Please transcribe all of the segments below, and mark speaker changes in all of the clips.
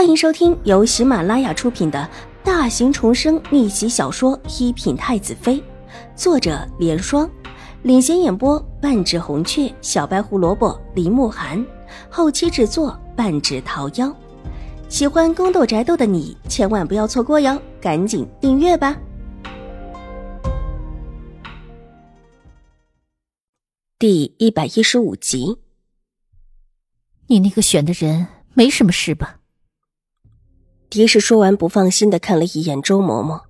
Speaker 1: 欢迎收听由喜马拉雅出品的大型重生逆袭小说《一品太子妃》，作者：莲霜，领衔演播：半指红雀、小白胡萝卜、林慕寒，后期制作：半指桃夭。喜欢宫斗宅斗的你千万不要错过哟，赶紧订阅吧！第一百一十五集，
Speaker 2: 你那个选的人没什么事吧？
Speaker 1: 狄氏说完，不放心的看了一眼周嬷嬷。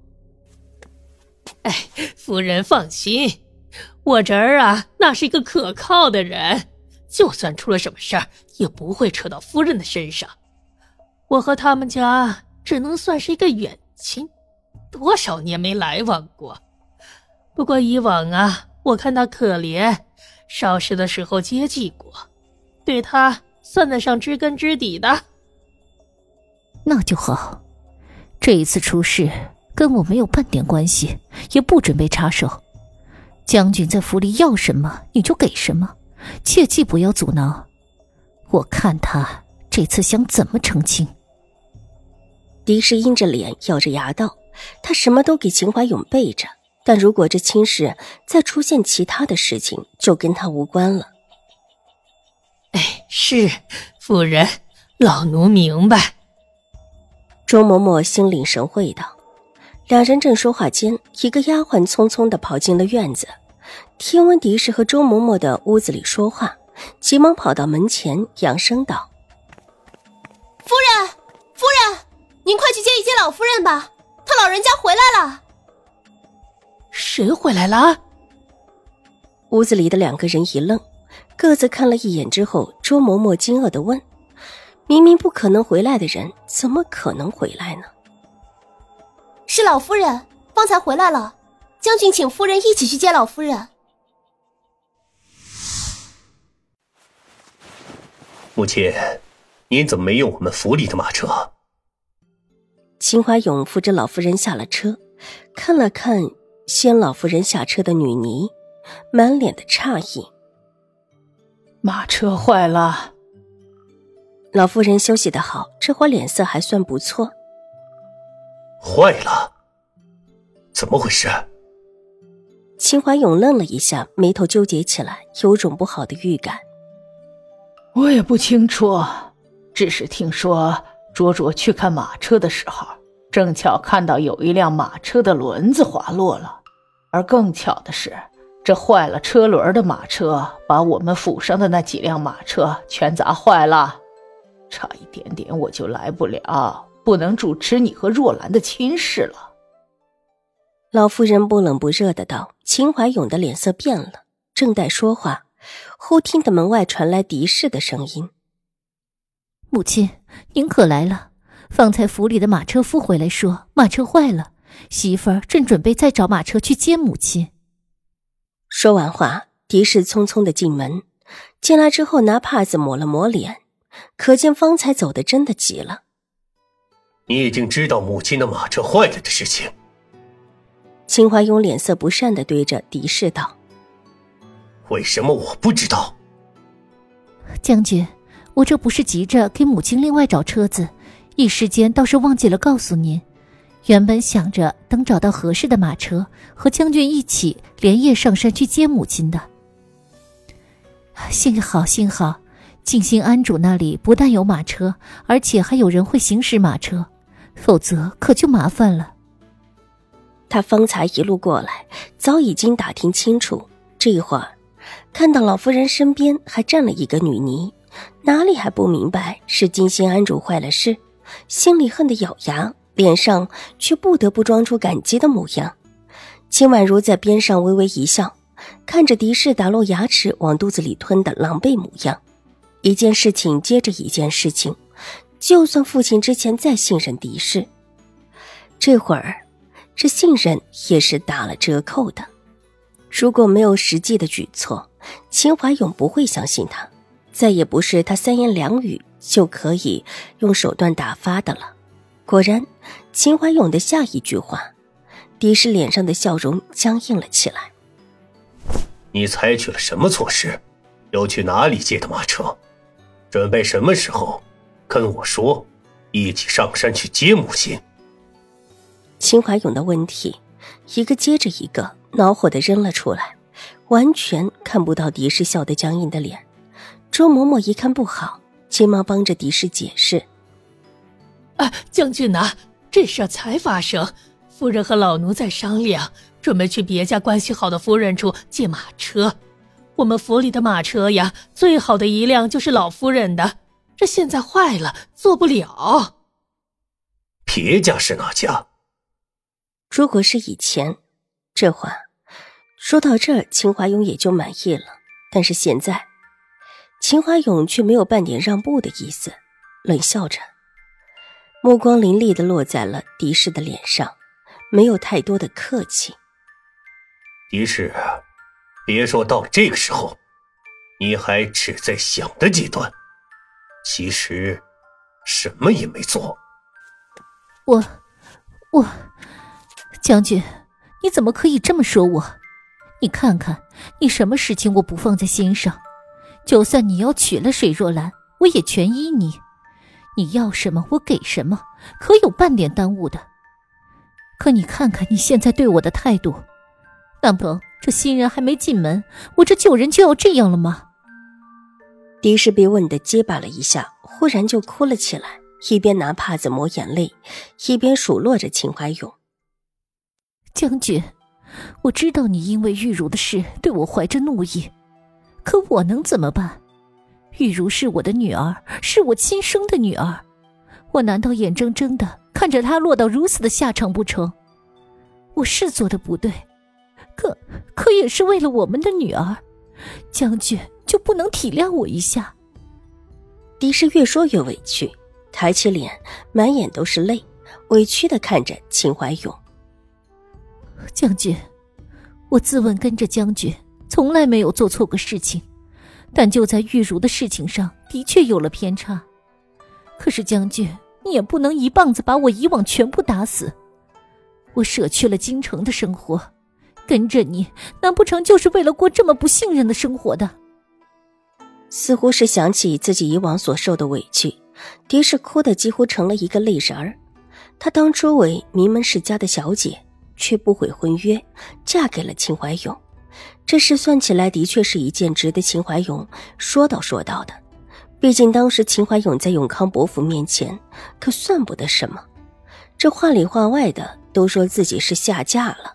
Speaker 3: 哎，夫人放心，我侄儿啊，那是一个可靠的人，就算出了什么事儿，也不会扯到夫人的身上。我和他们家只能算是一个远亲，多少年没来往过。不过以往啊，我看他可怜，少时的时候接济过，对他算得上知根知底的。
Speaker 2: 那就好，这一次出事跟我没有半点关系，也不准备插手。将军在府里要什么你就给什么，切记不要阻挠。我看他这次想怎么澄清。
Speaker 1: 狄氏阴着脸，咬着牙道：“他什么都给秦怀勇备着，但如果这亲事再出现其他的事情，就跟他无关了。”
Speaker 3: 哎，是夫人，老奴明白。
Speaker 1: 周嬷嬷心领神会道：“两人正说话间，一个丫鬟匆匆的跑进了院子，听闻狄氏和周嬷嬷的屋子里说话，急忙跑到门前，扬声道：‘
Speaker 4: 夫人，夫人，您快去接一接老夫人吧，她老人家回来了。’
Speaker 3: 谁回来了？”
Speaker 1: 屋子里的两个人一愣，各自看了一眼之后，周嬷嬷惊愕的问。明明不可能回来的人，怎么可能回来呢？
Speaker 4: 是老夫人方才回来了，将军请夫人一起去接老夫人。
Speaker 5: 母亲，您怎么没用我们府里的马车？
Speaker 1: 秦怀勇扶着老夫人下了车，看了看先老夫人下车的女尼，满脸的诧异。
Speaker 6: 马车坏了。
Speaker 1: 老夫人休息的好，这会脸色还算不错。
Speaker 5: 坏了，怎么回事？
Speaker 1: 秦怀勇愣了一下，眉头纠结起来，有种不好的预感。
Speaker 6: 我也不清楚，只是听说卓卓去看马车的时候，正巧看到有一辆马车的轮子滑落了，而更巧的是，这坏了车轮的马车把我们府上的那几辆马车全砸坏了。差一点点我就来不了，不能主持你和若兰的亲事了。
Speaker 1: 老夫人不冷不热的道。秦怀勇的脸色变了，正待说话，忽听得门外传来狄氏的声音：“
Speaker 2: 母亲，您可来了。方才府里的马车夫回来说，马车坏了，媳妇儿正准备再找马车去接母亲。”
Speaker 1: 说完话，狄氏匆匆的进门，进来之后拿帕子抹了抹脸。可见方才走的真的急了。
Speaker 5: 你已经知道母亲的马车坏了的事情。
Speaker 1: 秦怀勇脸色不善的对着狄氏道：“
Speaker 5: 为什么我不知道？”
Speaker 2: 将军，我这不是急着给母亲另外找车子，一时间倒是忘记了告诉您。原本想着等找到合适的马车，和将军一起连夜上山去接母亲的。幸好，幸好。静心安主那里不但有马车，而且还有人会行驶马车，否则可就麻烦了。
Speaker 1: 他方才一路过来，早已经打听清楚。这一会儿看到老夫人身边还站了一个女尼，哪里还不明白是静心安主坏了事？心里恨得咬牙，脸上却不得不装出感激的模样。秦婉如在边上微微一笑，看着狄氏打落牙齿往肚子里吞的狼狈模样。一件事情接着一件事情，就算父亲之前再信任狄氏，这会儿这信任也是打了折扣的。如果没有实际的举措，秦怀勇不会相信他，再也不是他三言两语就可以用手段打发的了。果然，秦怀勇的下一句话，狄氏脸上的笑容僵硬了起来。
Speaker 5: 你采取了什么措施？又去哪里借的马车？准备什么时候跟我说？一起上山去接母亲。
Speaker 1: 秦怀勇的问题，一个接着一个，恼火的扔了出来，完全看不到狄氏笑得僵硬的脸。周嬷嬷一看不好，急忙帮着狄氏解释：“
Speaker 3: 啊，将军呐，这事才发生，夫人和老奴在商量，准备去别家关系好的夫人处借马车。我们府里的马车呀，最好的一辆就是老夫人的，这现在坏了，坐不了。
Speaker 5: 别家是哪家？”
Speaker 1: 如果是以前，这话说到这儿，秦怀勇也就满意了。但是现在，秦怀勇却没有半点让步的意思，冷笑着，目光凌厉的落在了狄氏的脸上，没有太多的客气。
Speaker 5: 狄氏，别说到这个时候，你还只在想的阶段，其实什么也没做。
Speaker 2: 我，我。将军，你怎么可以这么说我？你看看，你什么事情我不放在心上？就算你要娶了水若兰，我也全依你。你要什么，我给什么，可有半点耽误的？可你看看你现在对我的态度，难鹏这新人还没进门，我这旧人就要这样了吗？
Speaker 1: 狄士被问的结巴了一下，忽然就哭了起来，一边拿帕子抹眼泪，一边数落着秦怀勇。
Speaker 2: 将军，我知道你因为玉茹的事对我怀着怒意，可我能怎么办？玉茹是我的女儿，是我亲生的女儿，我难道眼睁睁的看着她落到如此的下场不成？我是做的不对，可可也是为了我们的女儿，将军就不能体谅我一下？
Speaker 1: 狄氏越说越委屈，抬起脸，满眼都是泪，委屈的看着秦怀勇。
Speaker 2: 将军，我自问跟着将军，从来没有做错过事情，但就在玉茹的事情上，的确有了偏差。可是将军，你也不能一棒子把我以往全部打死。我舍去了京城的生活，跟着你，难不成就是为了过这么不信任的生活的？
Speaker 1: 似乎是想起自己以往所受的委屈，狄氏哭得几乎成了一个泪人儿。她当初为名门世家的小姐。却不悔婚约，嫁给了秦怀勇。这事算起来的确是一件值得秦怀勇说道说道的。毕竟当时秦怀勇在永康伯府面前可算不得什么，这话里话外的都说自己是下嫁了。